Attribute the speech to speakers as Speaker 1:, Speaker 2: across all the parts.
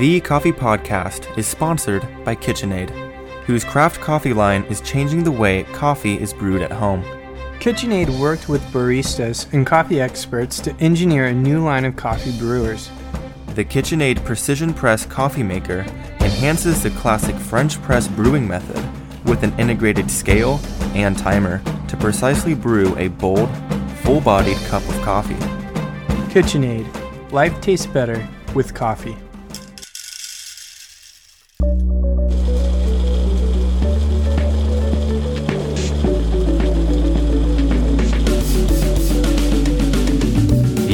Speaker 1: The Coffee Podcast is sponsored by KitchenAid, whose craft coffee line is changing the way coffee is brewed at home.
Speaker 2: KitchenAid worked with baristas and coffee experts to engineer a new line of coffee brewers.
Speaker 1: The KitchenAid Precision Press coffee maker enhances the classic French press brewing method with an integrated scale and timer to precisely brew a bold, full bodied cup of coffee.
Speaker 2: KitchenAid. Life tastes better with coffee.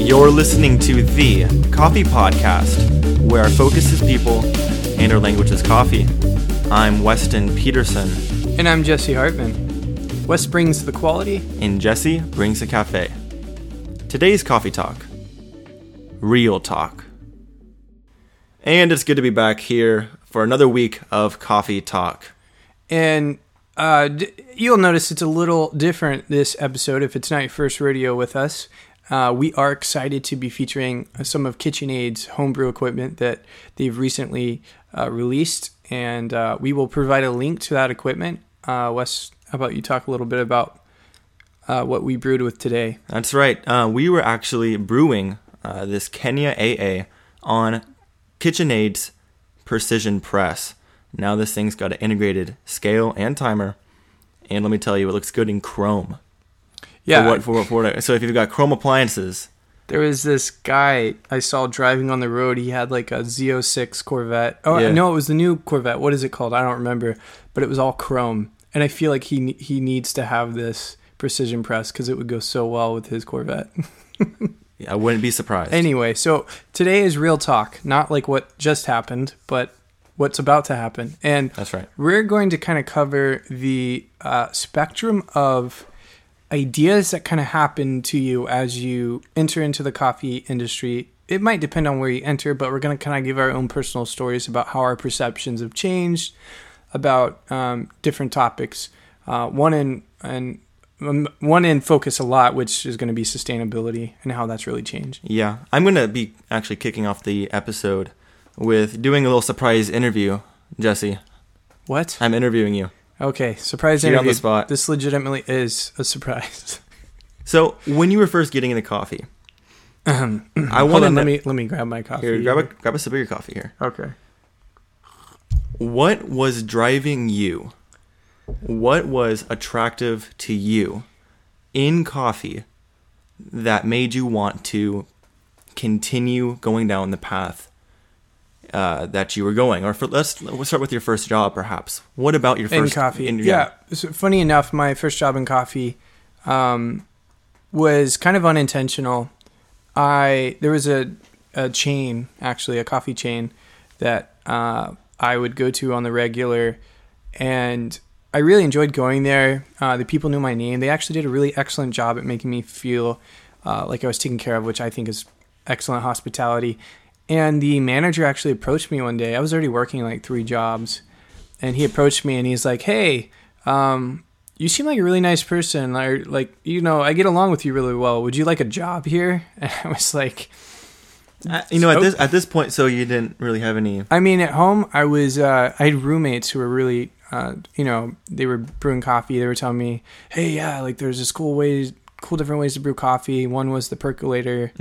Speaker 1: You're listening to The Coffee Podcast, where our focus is people and our language is coffee. I'm Weston Peterson,
Speaker 2: And I'm Jesse Hartman. West brings the quality.
Speaker 1: and Jesse brings the cafe. Today's coffee talk real talk. And it's good to be back here for another week of coffee talk.
Speaker 2: And uh, d- you'll notice it's a little different this episode if it's not your first rodeo with us. Uh, we are excited to be featuring some of KitchenAid's homebrew equipment that they've recently uh, released, and uh, we will provide a link to that equipment. Uh, Wes, how about you talk a little bit about uh, what we brewed with today?
Speaker 1: That's right. Uh, we were actually brewing this Kenya AA on KitchenAid's Precision Press. Now this thing's got an integrated scale and timer, and let me tell you, it looks good in Chrome.
Speaker 2: Yeah,
Speaker 1: For what, for what, so if you've got Chrome appliances,
Speaker 2: There was this guy I saw driving on the road. He had like a Z06 Corvette. Oh
Speaker 1: Yeah.
Speaker 2: no, it was the new Corvette. What is it called? I don't remember. But it was all chrome, and I feel like he he needs to have this precision press because it would go so well with his Corvette.
Speaker 1: I wouldn't be surprised.
Speaker 2: anyway, so today is real talk, not like what just happened, but what's about to happen. And
Speaker 1: That's right.
Speaker 2: we're going to kind of cover the uh, spectrum of ideas that kind of happen to you as you enter into the coffee industry. It might depend on where you enter, but we're going to kind of give our own personal stories about how our perceptions have changed, about um, different topics. Uh, one in and um, one in focus a lot, which is going to be sustainability and how that's really changed.
Speaker 1: Yeah, I'm gonna be actually kicking off the episode with doing a little surprise interview, Jesse.
Speaker 2: What?
Speaker 1: I'm interviewing you.
Speaker 2: Okay, surprise
Speaker 1: You're on the spot.
Speaker 2: This legitimately is a surprise.
Speaker 1: So when you were first getting into coffee, um, I
Speaker 2: Hold
Speaker 1: want to
Speaker 2: on, let me let me grab my coffee.
Speaker 1: here grab a grab a sip of your coffee here.
Speaker 2: Okay.
Speaker 1: What was driving you? What was attractive to you in coffee that made you want to continue going down the path uh, that you were going? Or for, let's start with your first job, perhaps. What about your
Speaker 2: in
Speaker 1: first
Speaker 2: coffee.
Speaker 1: in-
Speaker 2: yeah. So funny enough, my first job in coffee um, was kind of unintentional. I there was a a chain actually a coffee chain that uh, I would go to on the regular, and I really enjoyed going there. Uh, the people knew my name. They actually did a really excellent job at making me feel uh, like I was taken care of, which I think is excellent hospitality. And the manager actually approached me one day. I was already working like three jobs, and he approached me and he's like, "Hey, um, you seem like a really nice person. I, like, you know, I get along with you really well. Would you like a job here?" And I was like,
Speaker 1: Uh, you know, at this at this point, so you didn't really have any.
Speaker 2: I mean, at home, I was uh, I had roommates who were really, uh, you know, they were brewing coffee. They were telling me, "Hey, yeah, like there's this cool ways, cool different ways to brew coffee. One was the percolator,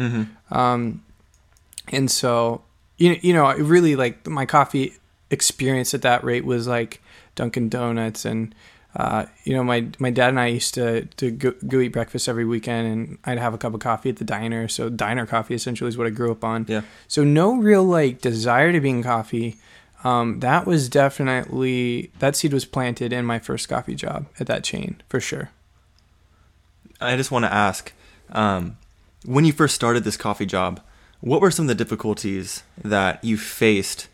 Speaker 2: um, and so you you know, really like my coffee experience at that rate was like Dunkin' Donuts and. Uh, you know, my my dad and I used to to go, go eat breakfast every weekend, and I'd have a cup of coffee at the diner. So diner coffee essentially is what I grew up on.
Speaker 1: Yeah.
Speaker 2: So no real like desire to be in coffee. Um, that was definitely that seed was planted in my first coffee job at that chain for sure.
Speaker 1: I just want to ask, um, when you first started this coffee job, what were some of the difficulties that you faced,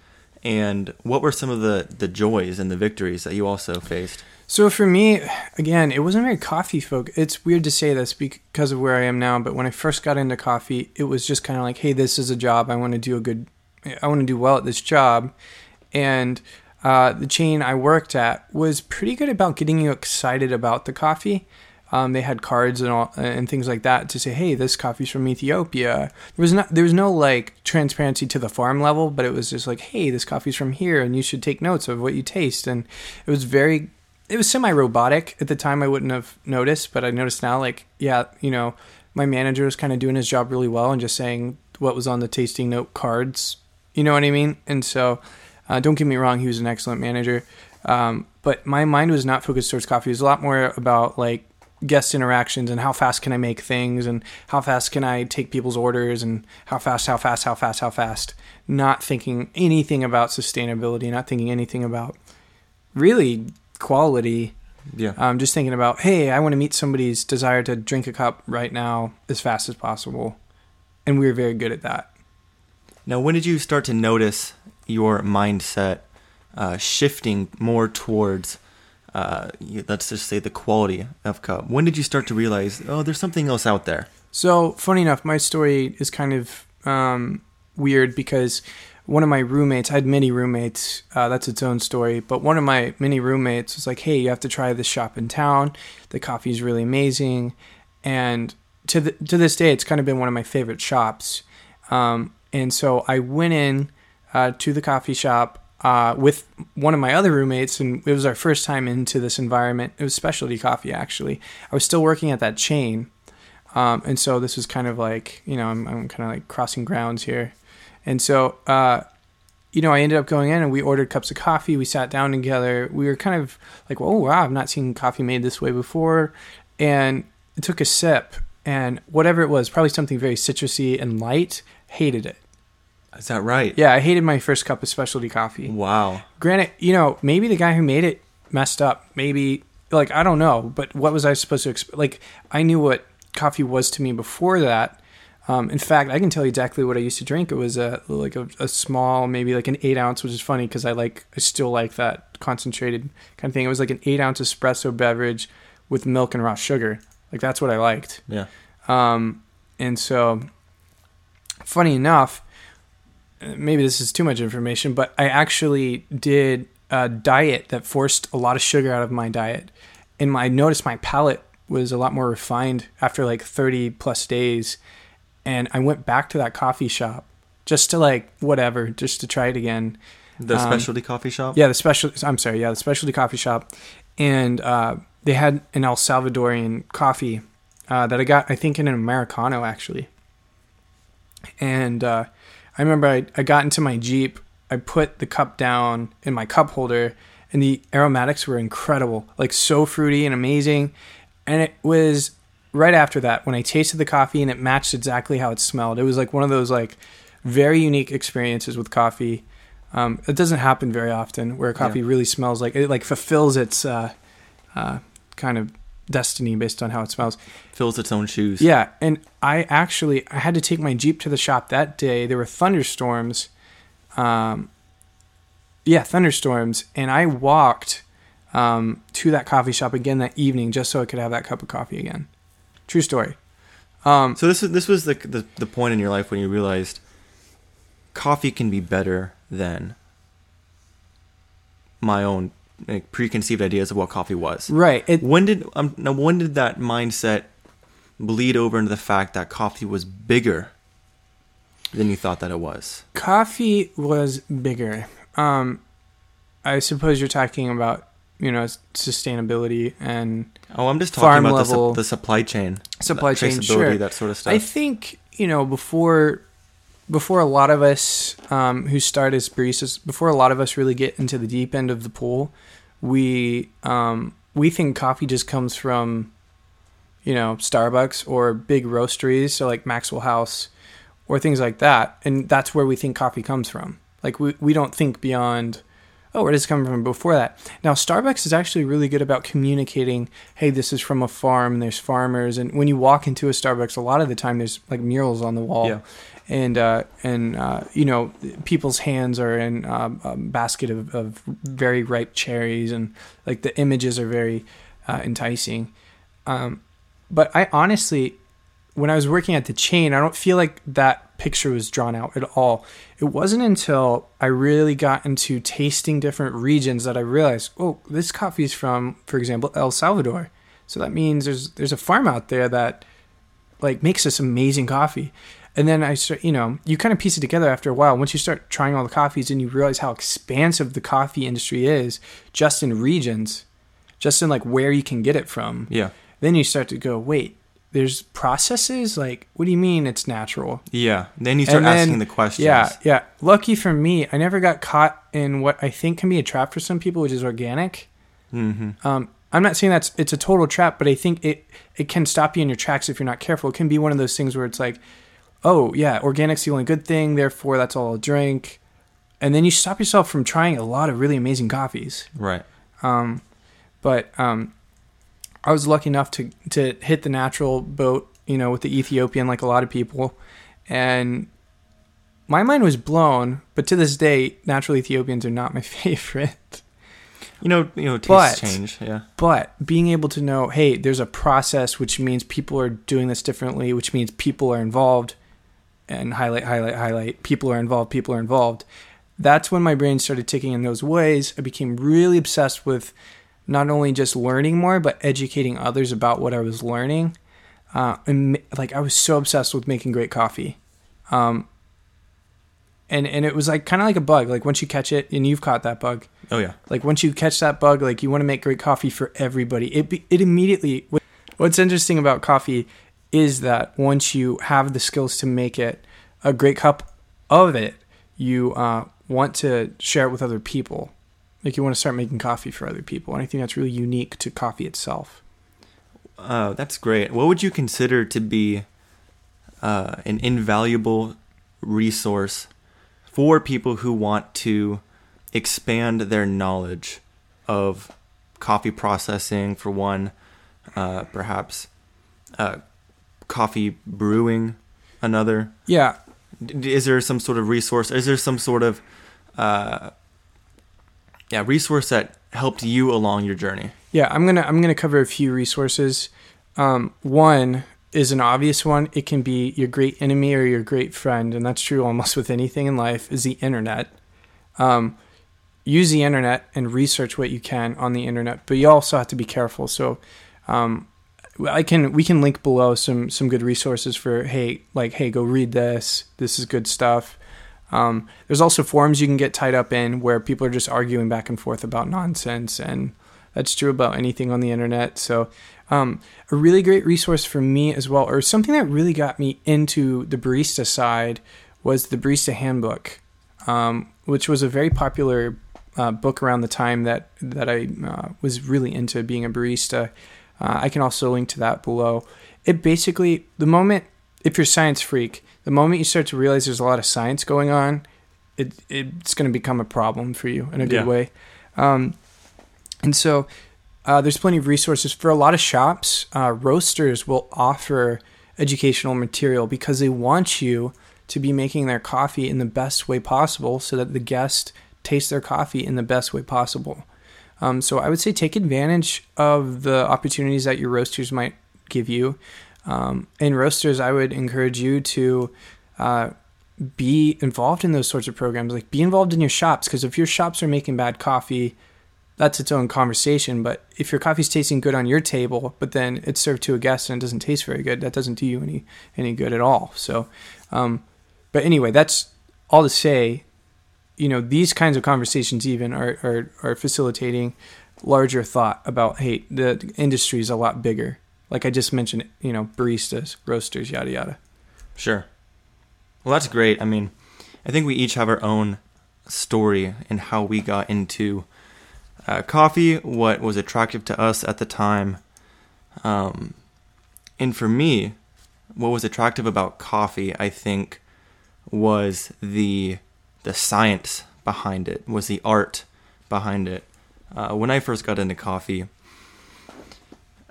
Speaker 1: and what were some of the the joys and the victories that you also faced?
Speaker 2: So for me, again, it wasn't very coffee folk. It's weird to say this because of where I am now, but when I first got into coffee, it was just kind of like, hey, this is a job. I want to do a good, I want to do well at this job, and uh, the chain I worked at was pretty good about getting you excited about the coffee. Um, they had cards and all and things like that to say, "Hey, this coffee's from Ethiopia." There was not there was no like transparency to the farm level, but it was just like, "Hey, this coffee's from here, and you should take notes of what you taste." And it was very, it was semi robotic at the time. I wouldn't have noticed, but I noticed now, like, yeah, you know, my manager was kind of doing his job really well and just saying what was on the tasting note cards. You know what I mean? And so, uh, don't get me wrong, he was an excellent manager. Um, but my mind was not focused towards coffee. It was a lot more about like guest interactions and how fast can I make things and how fast can I take people's orders and how fast, how fast, how fast, how fast. Not thinking anything about sustainability, not thinking anything about really quality.
Speaker 1: Yeah.
Speaker 2: Um, just thinking about, hey, I want to meet somebody's desire to drink a cup right now as fast as possible. And we were very good at that.
Speaker 1: Now, when did you start to notice your mindset uh, shifting more towards uh, let's just say the quality of cup. When did you start to realize, oh, there's something else out there?
Speaker 2: So, funny enough, my story is kind of um, weird because one of my roommates, I had many roommates, uh, that's its own story, but one of my many roommates was like, hey, you have to try this shop in town. The coffee is really amazing. And to, the, to this day, it's kind of been one of my favorite shops. Um, and so I went in uh, to the coffee shop uh, with one of my other roommates, and it was our first time into this environment. It was specialty coffee, actually. I was still working at that chain, um, and so this was kind of like you know I'm, I'm kind of like crossing grounds here, and so uh, you know I ended up going in and we ordered cups of coffee. We sat down together. We were kind of like, oh wow, I've not seen coffee made this way before, and it took a sip, and whatever it was, probably something very citrusy and light. Hated it.
Speaker 1: Is that right?
Speaker 2: Yeah, I hated my first cup of specialty coffee.
Speaker 1: Wow.
Speaker 2: Granted, you know, maybe the guy who made it messed up. Maybe, like, I don't know, but what was I supposed to expect? Like, I knew what coffee was to me before that. Um, in fact, I can tell you exactly what I used to drink. It was a like a, a small, maybe like an eight ounce, which is funny because I like I still like that concentrated kind of thing. It was like an eight ounce espresso beverage with milk and raw sugar. Like that's what I liked.
Speaker 1: Yeah.
Speaker 2: Um, and so, funny enough, maybe this is too much information, but I actually did a diet that forced a lot of sugar out of my diet. And I noticed my palate was a lot more refined after like 30 plus days. And I went back to that coffee shop just to like whatever, just to try it again.
Speaker 1: The um, specialty coffee shop?
Speaker 2: Yeah, the special I'm sorry, yeah, the specialty coffee shop. And uh, they had an El Salvadorian coffee uh, that I got, I think, in an Americano actually. And uh, I remember I, I got into my Jeep, I put the cup down in my cup holder, and the aromatics were incredible, like so fruity and amazing. And it was right after that when I tasted the coffee and it matched exactly how it smelled. It was like one of those like very unique experiences with coffee. Um, it doesn't happen very often where coffee yeah. really smells like it like fulfills its uh, uh, kind of destiny based on how it smells.
Speaker 1: Fills its own shoes.
Speaker 2: Yeah, and I actually I had to take my Jeep to the shop that day. There were thunderstorms. Um, yeah, thunderstorms, and I walked um, to that coffee shop again that evening just so I could have that cup of coffee again. True story. Um,
Speaker 1: so this is this was the, the the point in your life when you realized coffee can be better than my own like, preconceived ideas of what coffee was.
Speaker 2: Right.
Speaker 1: It, when did um, now when did that mindset bleed over into the fact that coffee was bigger than you thought that it was?
Speaker 2: Coffee was bigger. Um, I suppose you're talking about you know sustainability and
Speaker 1: oh, I'm just talking about the, su- the supply chain,
Speaker 2: supply chain, sure.
Speaker 1: that sort of stuff.
Speaker 2: I think you know before before a lot of us um, who start as baristas, before a lot of us really get into the deep end of the pool, we um, we think coffee just comes from you know Starbucks or big roasteries, so like Maxwell House or things like that, and that's where we think coffee comes from. Like we we don't think beyond. Oh, where does it come from before that? Now, Starbucks is actually really good about communicating, hey, this is from a farm, and there's farmers. And when you walk into a Starbucks, a lot of the time there's like murals on the wall. Yeah and uh, and uh, you know people's hands are in um, a basket of, of, very ripe cherries, and like the images are very uh, enticing. Um, but I honestly, when I was working at the chain, I don't feel like that picture was drawn out at all. It wasn't until I really got into tasting different regions that I realized, oh, this coffee is from, for example, El Salvador. So that means there's there's a farm out there that like makes this amazing coffee. And then I start, you know, you kind of piece it together after a while. Once you start trying all the coffees and you realize how expansive the coffee industry is, just in regions, just in like where you can get it from.
Speaker 1: Yeah.
Speaker 2: Then you start to go, wait, there's processes. Like, what do you mean it's natural?
Speaker 1: Yeah. Then you start
Speaker 2: then-
Speaker 1: asking the questions.
Speaker 2: Yeah, yeah. Lucky for me, I never got caught in what I think can be a trap for some people, which is organic.
Speaker 1: Mm-hmm.
Speaker 2: Um, I'm not saying that's it's a total trap, but I think it it can stop you in your tracks if you're not careful. It can be one of those things where it's like, oh yeah, organic's the only good thing, therefore that's all I'll drink, and then you stop yourself from trying a lot of really amazing coffees.
Speaker 1: Right.
Speaker 2: Um, but um, I was lucky enough to to hit the natural boat, you know, with the Ethiopian, like a lot of people, and my mind was blown. But to this day, natural Ethiopians are not my favorite.
Speaker 1: You know, you know, tastes
Speaker 2: But-
Speaker 1: change. Yeah.
Speaker 2: But being able to know, hey, there's a process, which means people are doing this differently, which means people are involved, and highlight, highlight, highlight, people are involved, people are involved. That's when my brain started ticking in those ways. I became really obsessed with not only just learning more, but educating others about what I was learning. Uh, and like I was so obsessed with making great coffee. Um, and, and it was like kind of like a bug. Like once you catch it, and you've caught that bug,
Speaker 1: Oh yeah.
Speaker 2: like once you catch that bug, like you want to make great coffee for everybody. It be, it immediately. What's interesting about coffee is that once you have the skills to make it a great cup of it, you uh, want to share it with other people. Like you want to start making coffee for other people, and I think that's really unique to coffee itself.
Speaker 1: Uh, that's great. What would you consider to be uh, an invaluable resource for people who want to expand their knowledge of coffee processing, for one, uh, perhaps uh, coffee brewing, another?
Speaker 2: Yeah,
Speaker 1: Is there some sort of resource? Is there some sort of uh, yeah resource that helped you along your journey?
Speaker 2: Yeah, I'm gonna I'm gonna cover a few resources. Um, one is an obvious one. It can be your great enemy or your great friend, and that's true almost with anything in life. Is the internet. Um, use the internet and research what you can on the internet, but you also have to be careful. So, um, I can we can link below some some good resources for hey like hey go read this. This is good stuff. Um, there's also forums you can get tied up in where people are just arguing back and forth about nonsense, and that's true about anything on the internet. So, um, a really great resource for me as well, or something that really got me into the barista side, was the Barista Handbook, um, which was a very popular uh, book around the time that that I uh, was really into being a barista. Uh, I can also link to that below. It basically the moment if you're a science freak, the moment you start to realize there's a lot of science going on, it it's going to become a problem for you in a good
Speaker 1: Yeah.
Speaker 2: way. Um, and so uh, there's plenty of resources for a lot of shops. Uh, roasters will offer educational material because they want you to be making their coffee in the best way possible, so that the guest tastes their coffee in the best way possible. Um, so I would say take advantage of the opportunities that your roasters might give you. Um, in roasters, I would encourage you to uh, be involved in those sorts of programs. Like be involved in your shops because if your shops are making bad coffee, that's its own conversation. But if your coffee's tasting good on your table, but then it's served to a guest and it doesn't taste very good, that doesn't do you any any good at all. So, um, but anyway, that's all to say. You know, these kinds of conversations even are are, are facilitating larger thought about hey, the industry is a lot bigger. Like I just mentioned, you know, baristas, roasters, yada yada.
Speaker 1: Sure. Well, that's great. I mean, I think we each have our own story and how we got into uh, coffee, what was attractive to us at the time. Um, and for me, what was attractive about coffee, I think, was the the science behind it, was the art behind it. Uh, when I first got into coffee,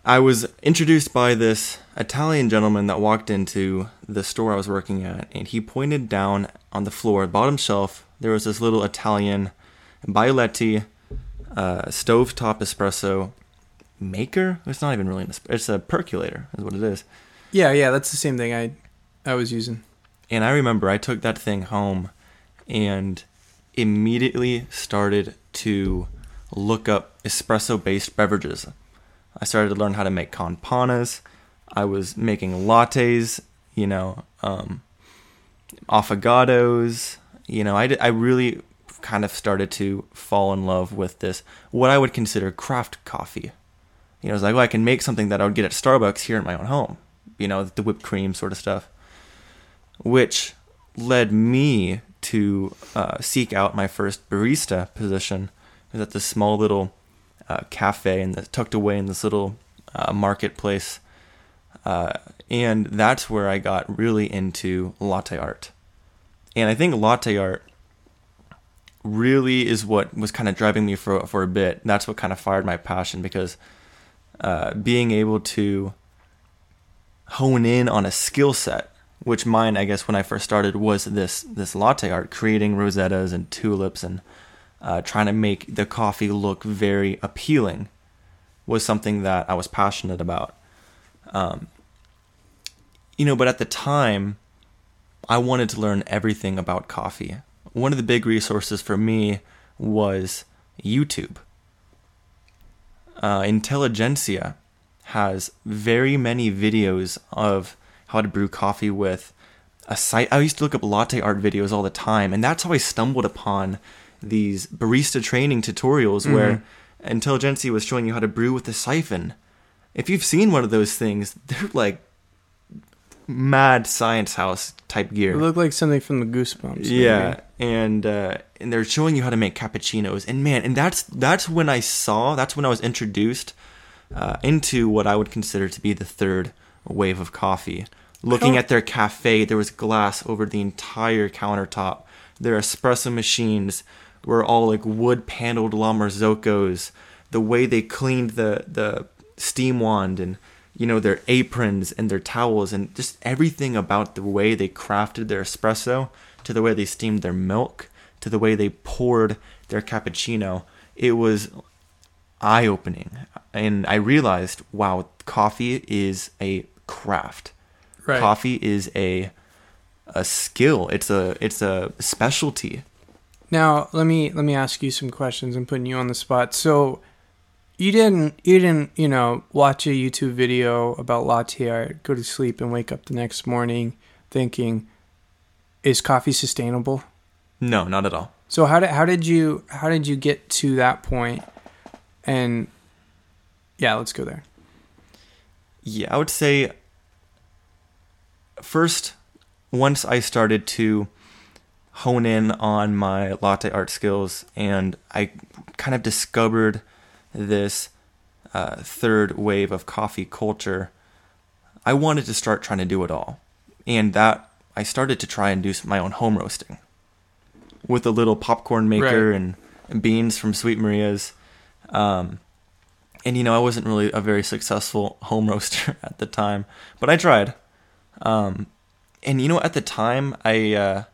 Speaker 1: I was introduced by this Italian gentleman that walked into the store I was working at, and he pointed down on the floor, bottom shelf. There was this little Italian Bialetti uh, stovetop espresso maker. It's not even really an espresso. It's a percolator, is what it is.
Speaker 2: Yeah, yeah, that's the same thing I I was using.
Speaker 1: And I remember I took that thing home and immediately started to look up espresso based beverages. I started to learn how to make con pannas. I was making lattes, you know, um, affogatos. You know, I, I really kind of started to fall in love with this, what I would consider craft coffee. You know, it's like, oh, I can make something that I would get at Starbucks here in my own home, you know, the whipped cream sort of stuff. Which led me to uh, seek out my first barista position. It was at this small little uh, cafe and tucked away in this little uh, marketplace. Uh, and that's where I got really into latte art. And I think latte art really is what was kind of driving me for for a bit. That's what kind of fired my passion because uh, being able to hone in on a skill set, which mine, I guess, when I first started was this this latte art, creating rosettas and tulips and uh, trying to make the coffee look very appealing, was something that I was passionate about. Um, you know, but at the time, I wanted to learn everything about coffee one of the big resources for me was YouTube. Uh, Intelligentsia has very many videos of how to brew coffee with a site. I used to look up latte art videos all the time, and that's how I stumbled upon these barista training tutorials mm-hmm. where Intelligentsia was showing you how to brew with a siphon. If you've seen one of those things, they're like mad science house type gear.
Speaker 2: It looked like something from the Goosebumps.
Speaker 1: Yeah, and uh, and they're showing you how to make cappuccinos, and man, and that's that's when I saw, that's when I was introduced uh, into what I would consider to be the third wave of coffee. Looking at their cafe, there was glass over the entire countertop. Their espresso machines were all like wood paneled La Marzocco's. The way they cleaned the the steam wand and you know, their aprons and their towels and just everything about the way they crafted their espresso to the way they steamed their milk to the way they poured their cappuccino. It was eye opening. And I realized, wow, coffee is a craft. Right. Coffee is a a skill. It's a it's a specialty.
Speaker 2: Now, let me let me ask you some questions. I'm putting you on the spot. So, you didn't you didn't you know watch a youtube video about latte art go to sleep and wake up the next morning thinking is coffee sustainable
Speaker 1: no not at all
Speaker 2: so how did how did you how did you get to that point and yeah let's go there
Speaker 1: yeah i would say first once i started to hone in on my latte art skills and i kind of discovered this uh, third wave of coffee culture, I wanted to start trying to do it all. And that I started to try and do my own home roasting with a little popcorn maker right. and, and, beans from Sweet Maria's. Um, and you know, I wasn't really a very successful home roaster at the time, but I tried. Um, and you know, at the time, I uh,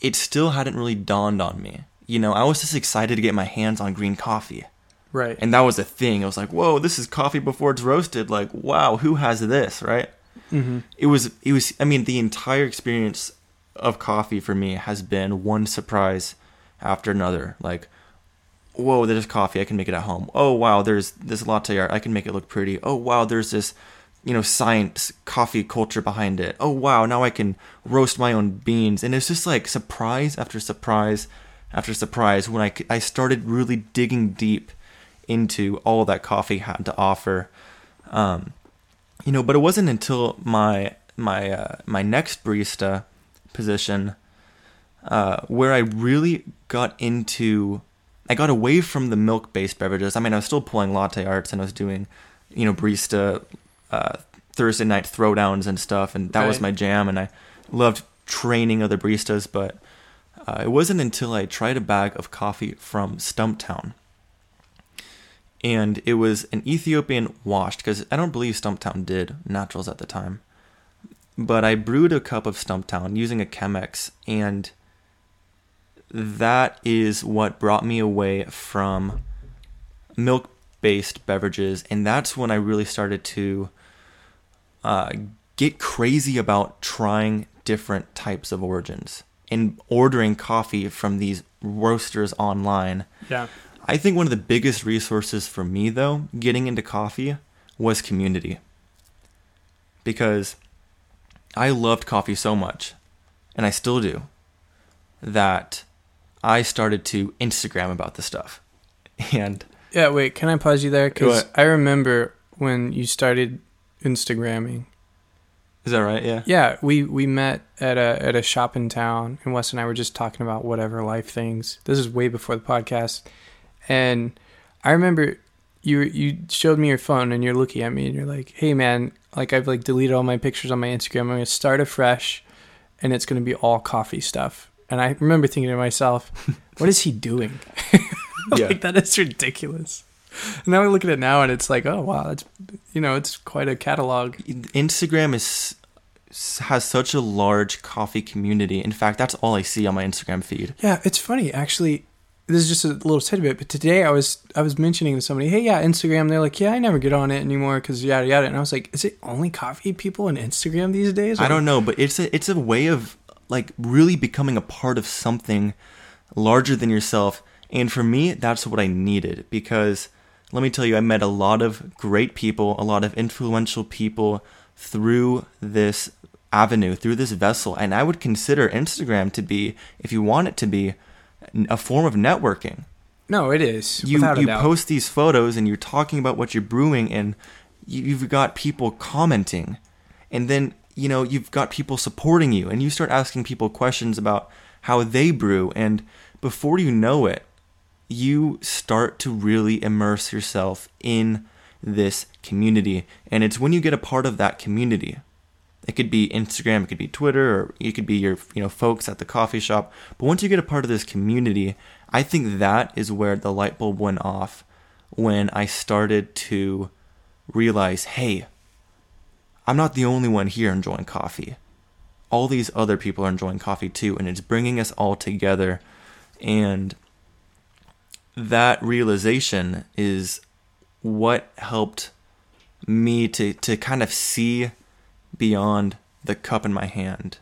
Speaker 1: it still hadn't really dawned on me. You know, I was just excited to get my hands on green coffee.
Speaker 2: Right.
Speaker 1: And that was a thing. I was like, whoa, this is coffee before it's roasted. Like, wow, who has this, right? Mm-hmm. It was, it was, I mean, the entire experience of coffee for me has been one surprise after another. Like, whoa, there's coffee. I can make it at home. Oh, wow, there's this latte art. I can make it look pretty. Oh, wow, there's this, you know, science coffee culture behind it. Oh, wow, now I can roast my own beans. And it's just like surprise after surprise after surprise when I, I started really digging deep into all that coffee had to offer. Um, you know, but it wasn't until my my uh, my next barista position uh, where I really got into. I got away from the milk-based beverages. I mean, I was still pulling latte arts and I was doing, you know, barista uh, Thursday night throwdowns and stuff, and that right. was my jam. And I loved training other baristas, but uh, it wasn't until I tried a bag of coffee from Stumptown and it was an Ethiopian washed because I don't believe Stumptown did naturals at the time. But I brewed a cup of Stumptown using a Chemex, and that is what brought me away from milk based beverages, and that's when I really started to uh, get crazy about trying different types of origins and ordering coffee from these roasters online.
Speaker 2: Yeah.
Speaker 1: I think one of the biggest resources for me, though, getting into coffee was community. Because I loved coffee so much, and I still do, that I started to Instagram about the stuff. And
Speaker 2: Yeah, wait, can I pause you there? Because I remember when you started Instagramming.
Speaker 1: is that right? Yeah.
Speaker 2: Yeah, we, we met at a at a shop in town, and Wes and I were just talking about whatever life things. This is way before the podcast, and I remember you you showed me your phone, and you're looking at me, and you're like, "Hey, man, like I've like deleted all my pictures on my Instagram. I'm gonna start afresh, and it's gonna be all coffee stuff." And I remember thinking to myself, "What is he doing?
Speaker 1: Yeah.
Speaker 2: like that is ridiculous." And now I look at it now, and it's like, "Oh wow, that's you know, it's quite a catalog."
Speaker 1: Instagram is has such a large coffee community. In fact, that's all I see on my Instagram feed.
Speaker 2: Yeah, it's funny actually. This is just a little tidbit, but today I was I was mentioning to somebody, "Hey, yeah, Instagram." They're like, "Yeah, I never get on it anymore because yada yada." And I was like, "Is it only coffee people on Instagram these days?"
Speaker 1: I don't know, but it's a it's a way of like really becoming a part of something larger than yourself. And for me, that's what I needed because let me tell you, I met a lot of great people, a lot of influential people through this avenue, through this vessel. And I would consider Instagram to be, if you want it to be, a form of networking.
Speaker 2: No, it is.
Speaker 1: you you
Speaker 2: doubt.
Speaker 1: post these photos and you're talking about what you're brewing and you've got people commenting and then you know you've got people supporting you and you start asking people questions about how they brew and before you know it you start to really immerse yourself in this community and it's when you get a part of that community it could be Instagram, it could be Twitter, or it could be your you know folks at the coffee shop. But once you get a part of this community, I think that is where the light bulb went off when I started to realize, hey, I'm not the only one here enjoying coffee. All these other people are enjoying coffee too, and it's bringing us all together. And that realization is what helped me to, to kind of see beyond the cup in my hand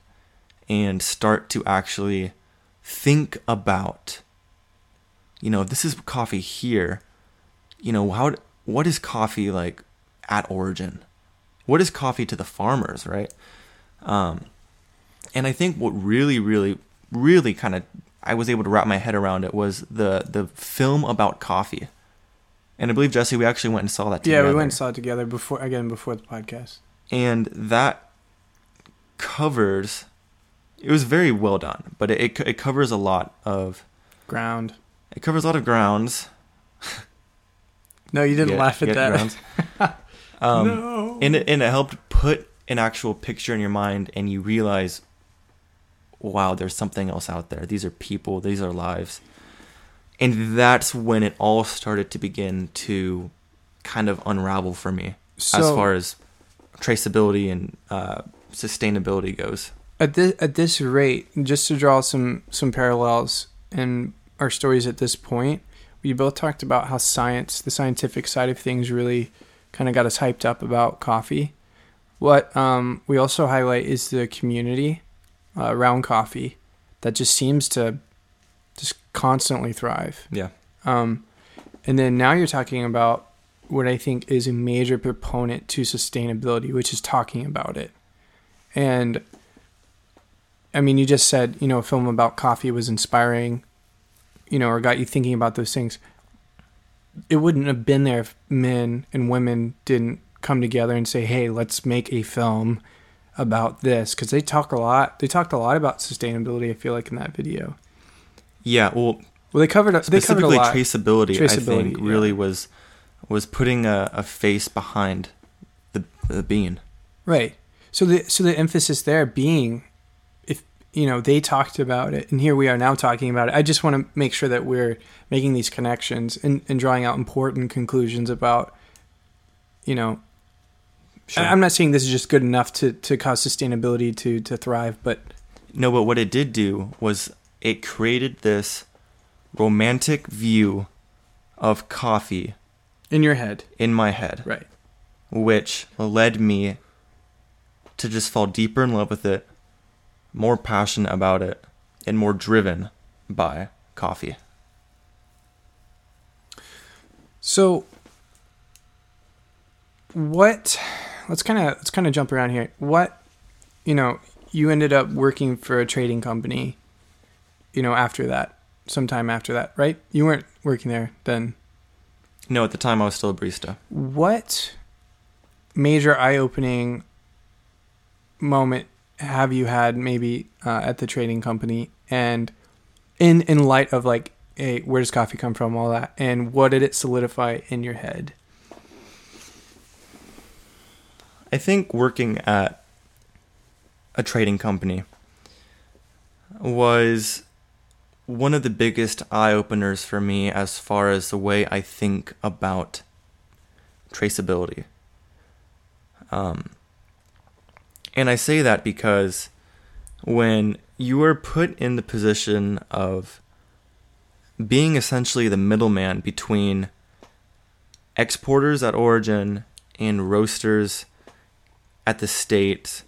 Speaker 1: and start to actually think about you know this is coffee here. You know how what is coffee like at origin? What is coffee to the farmers right? Um and i think what really really really kind of i was able to wrap my head around it was the the film about coffee and i believe jesse we actually went and saw that together.
Speaker 2: Yeah, we went and saw it together before again before the podcast.
Speaker 1: and that covers it was very well done but it, it, it covers a lot of
Speaker 2: Ground.
Speaker 1: it covers a lot of grounds
Speaker 2: No, you didn't
Speaker 1: Get-
Speaker 2: laugh at that.
Speaker 1: um,
Speaker 2: no.
Speaker 1: and, it, and it helped put an actual picture in your mind and you realize wow there's something else out there. These are people these are lives. And that's when it all started to begin to kind of unravel for me as far as traceability and uh, sustainability goes.
Speaker 2: At this at this rate, just to draw some some parallels in our stories at this point, we both talked about how science, the scientific side of things, really kind of got us hyped up about coffee. What um, we also highlight is the community uh, around coffee that just seems to just constantly thrive.
Speaker 1: yeah
Speaker 2: Um, and then now you're talking about what I think is a major proponent to sustainability, which is talking about it. And I mean, you just said, you know, a film about coffee was inspiring, you know, or got you thinking about those things. It wouldn't have been there if men and women didn't come together and say, hey, let's make a film about this. Because they talk a lot. They talked a lot about sustainability, I feel like, in that video.
Speaker 1: yeah well
Speaker 2: Well, they covered, they covered a
Speaker 1: specifically
Speaker 2: lot.
Speaker 1: traceability, I think
Speaker 2: yeah.
Speaker 1: really was was putting a, a face behind the the bean.
Speaker 2: Right. So the so the emphasis there being if you know they talked about it and here we are now talking about it. I just want to make sure that we're making these connections and, and drawing out important conclusions about you know
Speaker 1: Sure.
Speaker 2: I'm not saying this is just good enough to, to cause sustainability to, to thrive, but
Speaker 1: no, but what it did do was it created this romantic view of coffee
Speaker 2: in your head.
Speaker 1: in my head,
Speaker 2: Right.
Speaker 1: which led me to just fall deeper in love with it, more passionate about it, and more driven by coffee.
Speaker 2: So, what? Let's kind of let's kind of jump around here. What, you know, you ended up working for a trading company. You know, after that, sometime after that, right? You weren't working there then.
Speaker 1: No, at the time I was still a barista.
Speaker 2: What major eye-opening moment have you had maybe uh, at the trading company and in in light of like hey where does coffee come from all that and what did it solidify in your head
Speaker 1: I think working at a trading company was one of the biggest eye openers for me as far as the way I think about traceability. Um, and I say that because when you are put in the position of being essentially the middleman between exporters at origin and roasters at the state,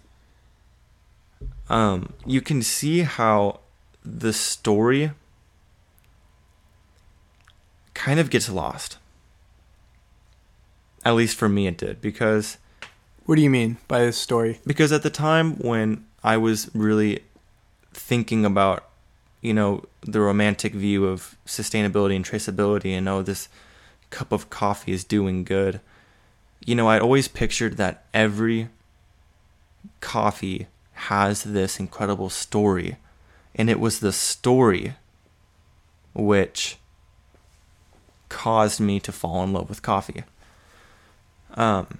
Speaker 1: um, you can see how the story kind of gets lost. At least for me, it did because
Speaker 2: what do you mean by this story
Speaker 1: because at the time when I was really thinking about, you know, the romantic view of sustainability and traceability and oh, this cup of coffee is doing good, you know, I'd always pictured that every coffee has this incredible story. And it was the story which caused me to fall in love with coffee. Um,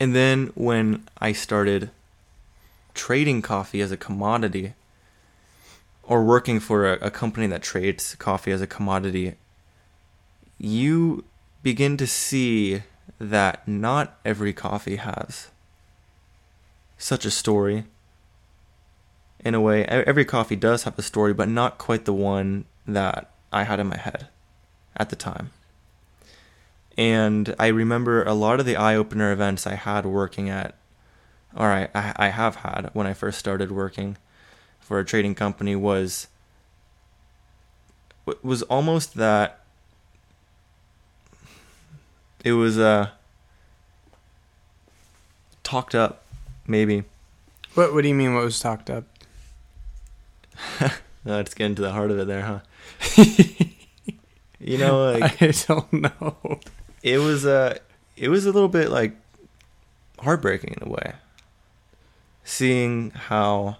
Speaker 1: and then when I started trading coffee as a commodity, or working for a, a company that trades coffee as a commodity, you begin to see that not every coffee has such a story. In a way, every coffee does have a story, but not quite the one that I had in my head at the time. And I remember a lot of the eye opener events I had working at, or I, I have had when I first started working for a trading company was was almost that it was uh talked up maybe.
Speaker 2: What what do you mean what was talked up?
Speaker 1: Let's get into the heart of it there huh? You know like
Speaker 2: i don't know.
Speaker 1: It was uh it was a little bit like heartbreaking in a way. Seeing how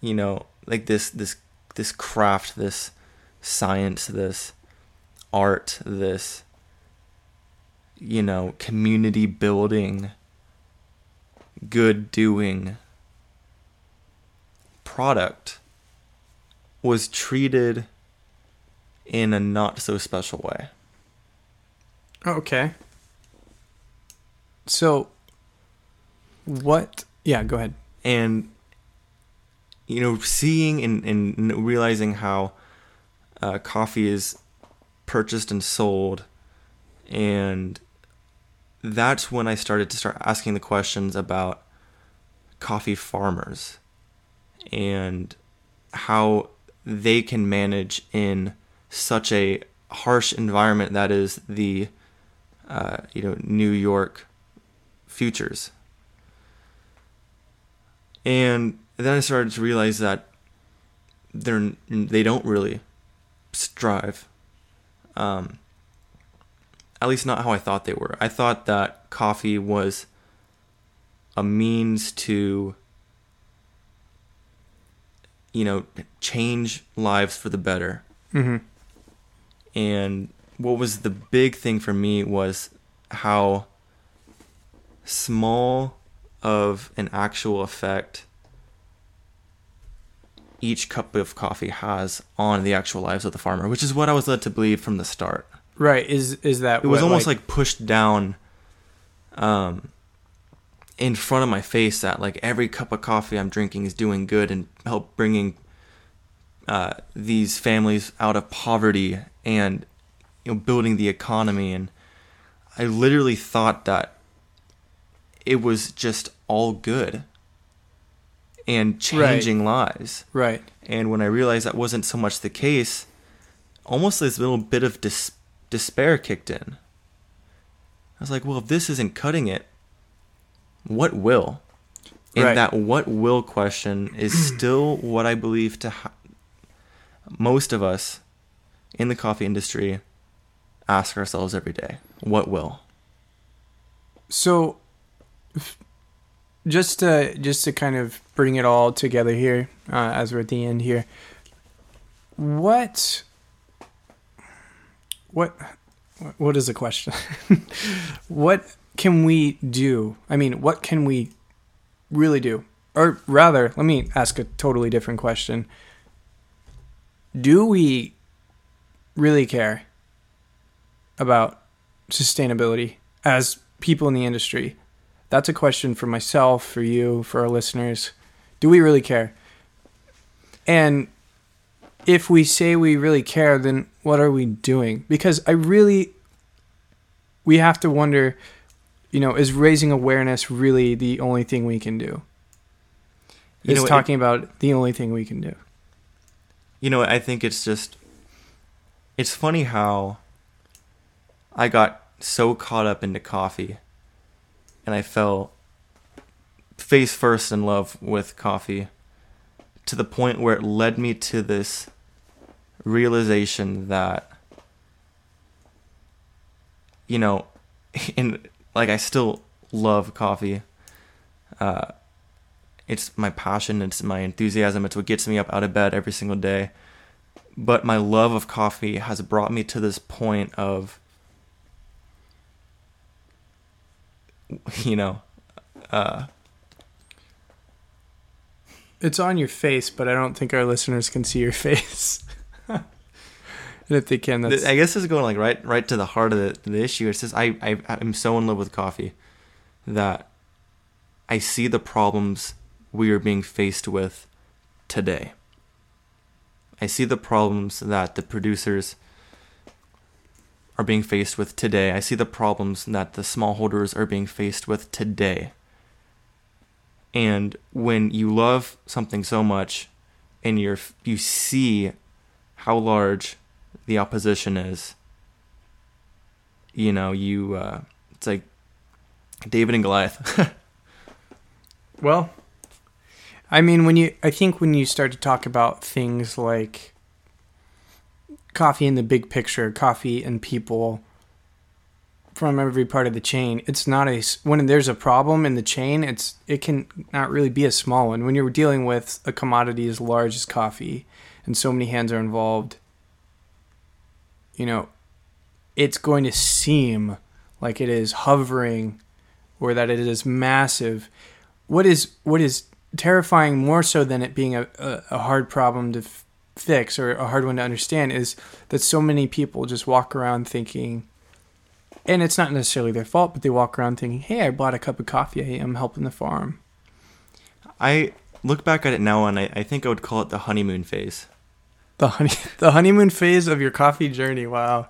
Speaker 1: you know like this this this craft this science this art this you know community building good doing product was treated in a not so special way.
Speaker 2: Okay. So, what? Yeah, go ahead.
Speaker 1: And, you know, seeing and, and realizing how uh, coffee is purchased and sold, and that's when I started to start asking the questions about coffee farmers and how they can manage in such a harsh environment that is the uh, you know New York futures. And then I started to realize that they're they don't really strive. Um, at least not how I thought they were. I thought that coffee was a means to you know change lives for the better.
Speaker 2: Mm-hmm.
Speaker 1: And what was the big thing for me was how small of an actual effect each cup of coffee has on the actual lives of the farmer, which is what I was led to believe from the start.
Speaker 2: Right. Is is that
Speaker 1: it was almost like, like, pushed down um in front of my face that like every cup of coffee I'm drinking is doing good and help bringing uh, these families out of poverty and you know building the economy and I literally thought that it was just all good and changing
Speaker 2: right.
Speaker 1: lives.
Speaker 2: Right.
Speaker 1: And when I realized that wasn't so much the case, almost this little bit of dis- despair kicked in. I was like, well, if this isn't cutting it, what will? And
Speaker 2: Right.
Speaker 1: that what will question is still what I believe to ha- most of us in the coffee industry ask ourselves every day. What will?
Speaker 2: So, just to just to kind of bring it all together here, uh, as we're at the end here, what, what, what is the question? what can we do? I mean, what can we really do? Or rather, let me ask a totally different question. Do we really care about sustainability as people in the industry? That's a question for myself, for you, for our listeners. Do we really care? And if we say we really care, then what are we doing? Because I really, we have to wonder, you know, is raising awareness really the only thing we can do?
Speaker 1: You
Speaker 2: is
Speaker 1: know, it-
Speaker 2: talking about the only thing we can do?
Speaker 1: You know, I think it's just it's funny how I got so caught up into coffee and I fell face first in love with coffee to the point where it led me to this realization that you know in like I still love coffee uh it's my passion, it's my enthusiasm, it's what gets me up out of bed every single day. But my love of coffee has brought me to this point of, you know, uh,
Speaker 2: It's on your face, but I don't think our listeners can see your face. and if they can, that's
Speaker 1: I guess this is going like right, right to the heart of the, the issue. It's just I, I, I'm so in love with coffee that I see the problems we are being faced with today. I see the problems that the producers are being faced with today. I see the problems that the smallholders are being faced with today. And when you love something so much and you're you see how large the opposition is, you know, you uh, it's like David and Goliath.
Speaker 2: Well, I mean, when you, I think when you start to talk about things like coffee in the big picture, coffee and people from every part of the chain, it's not a when there's a problem in the chain, it's, it can not really be a small one. When you're dealing with a commodity as large as coffee and so many hands are involved, you know, it's going to seem like it is hovering or that it is massive what is what is terrifying more so than it being a, a, a hard problem to fix or a hard one to understand is that so many people just walk around thinking and it's not necessarily their fault but they walk around thinking hey i bought a cup of coffee hey, i'm helping the farm
Speaker 1: I look back at it now and I, I think I would call it the honeymoon phase.
Speaker 2: the honey the honeymoon phase of your coffee journey wow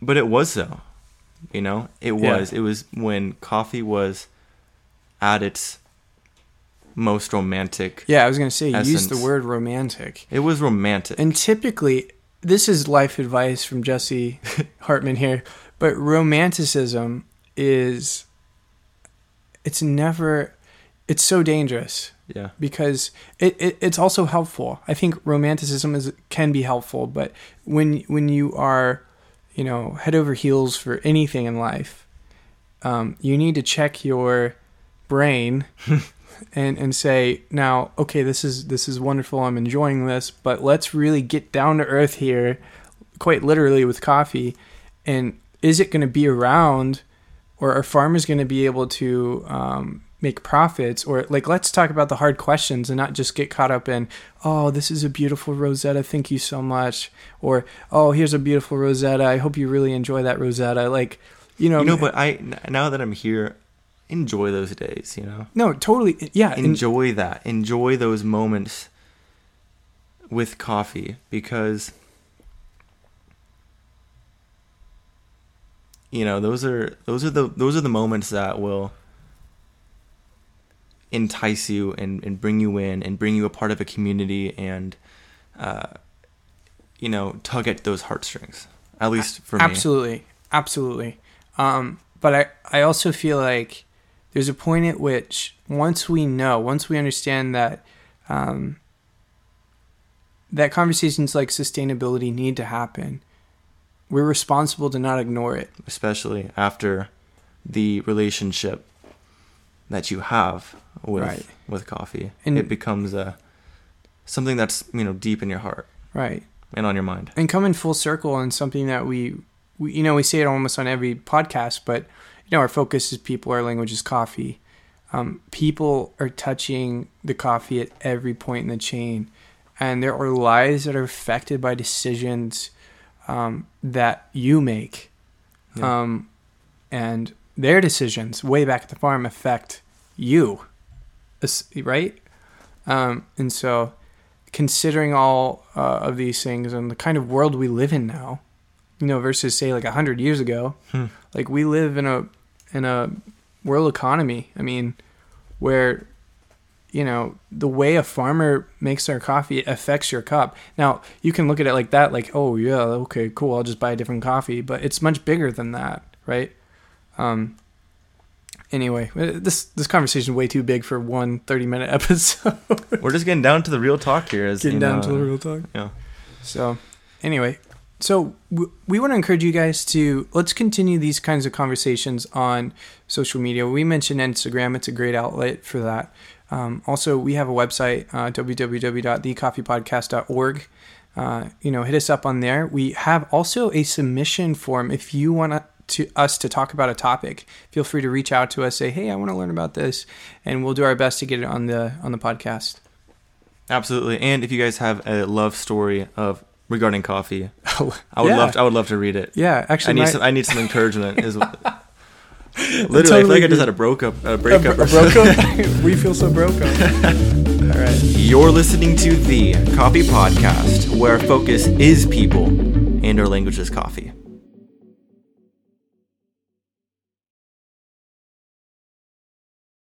Speaker 1: But it was so. You know? It
Speaker 2: Yeah.
Speaker 1: was. It was when coffee was at its most romantic.
Speaker 2: yeah i was going to say you used the word romantic
Speaker 1: It was romantic.
Speaker 2: And typically, this is life advice from Jesse Hartman here, but romanticism is it's never it's so dangerous
Speaker 1: yeah.
Speaker 2: because it, it it's also helpful. I think romanticism is can be helpful, but when when you are, you know, head over heels for anything in life, um, you need to check your brain and and say now, okay, this is this is wonderful. I'm enjoying this, but let's really get down to earth here, quite literally with coffee, and is it going to be around, or are farmers going to be able to um, make profits? Or like let's talk about the hard questions and not just get caught up in oh this is a beautiful rosetta. Thank you so much. Or oh here's a beautiful rosetta. I hope you really enjoy that rosetta. Like you know
Speaker 1: You know, but i now that I'm here, enjoy those days. You know,
Speaker 2: no totally yeah
Speaker 1: enjoy that. Enjoy those moments with coffee because you know those are those are the those are the moments that will entice you and, and bring you in and bring you a part of a community and uh, you know tug at those heartstrings at least for me
Speaker 2: absolutely absolutely um, but I, I also feel like there's a point at which once we know once we understand that um, that conversations like sustainability need to happen we're responsible to not ignore it.
Speaker 1: Especially after the relationship that you have with
Speaker 2: Right.
Speaker 1: with coffee.
Speaker 2: And-
Speaker 1: it becomes a something that's you know deep in your heart.
Speaker 2: Right.
Speaker 1: And on your mind.
Speaker 2: And coming full circle on something that we, we you know we say it almost on every podcast but you know our focus is people our language is coffee um, people are touching the coffee at every point in the chain and there are lives that are affected by decisions um, that you make
Speaker 1: Yeah.
Speaker 2: um, and their decisions way back at the farm affect you right um, and so considering all uh, of these things and the kind of world we live in now you know versus say like a 100 years ago
Speaker 1: Hmm.
Speaker 2: like we live in a in a world economy i mean where you know the way a farmer makes their coffee affects your cup. Now you can look at it like that like oh yeah okay cool i'll just buy a different coffee but it's much bigger than that right? Um anyway uh, this this conversation is way too big for one 30 minute episode.
Speaker 1: We're just getting down to the real talk here as
Speaker 2: getting down
Speaker 1: know,
Speaker 2: to the real talk.
Speaker 1: yeah.
Speaker 2: So, anyway, so we want to encourage you guys to let's continue these kinds of conversations on social media. We mentioned Instagram; it's a great outlet for that. Um, also, we have a website, uh, www.thecoffeepodcast.org. Uh, you know, hit us up on there. We have also a submission form if you want to us to talk about a topic. Feel free to reach out to us. Say, hey, I want to learn about this, and we'll do our best to get it on the on the podcast.
Speaker 1: absolutely and if you guys have a love story of regarding coffee
Speaker 2: Oh,
Speaker 1: i would
Speaker 2: yeah.
Speaker 1: love to, i would love to read it
Speaker 2: Yeah, actually, I
Speaker 1: need
Speaker 2: my-
Speaker 1: some. I need some encouragement. Is literally, I feel like I just had a broke up, a breakup.
Speaker 2: A,
Speaker 1: or
Speaker 2: broke up. we feel so broke up. All right.
Speaker 1: You're listening to the Coffee Podcast, where our focus is people and our language is coffee.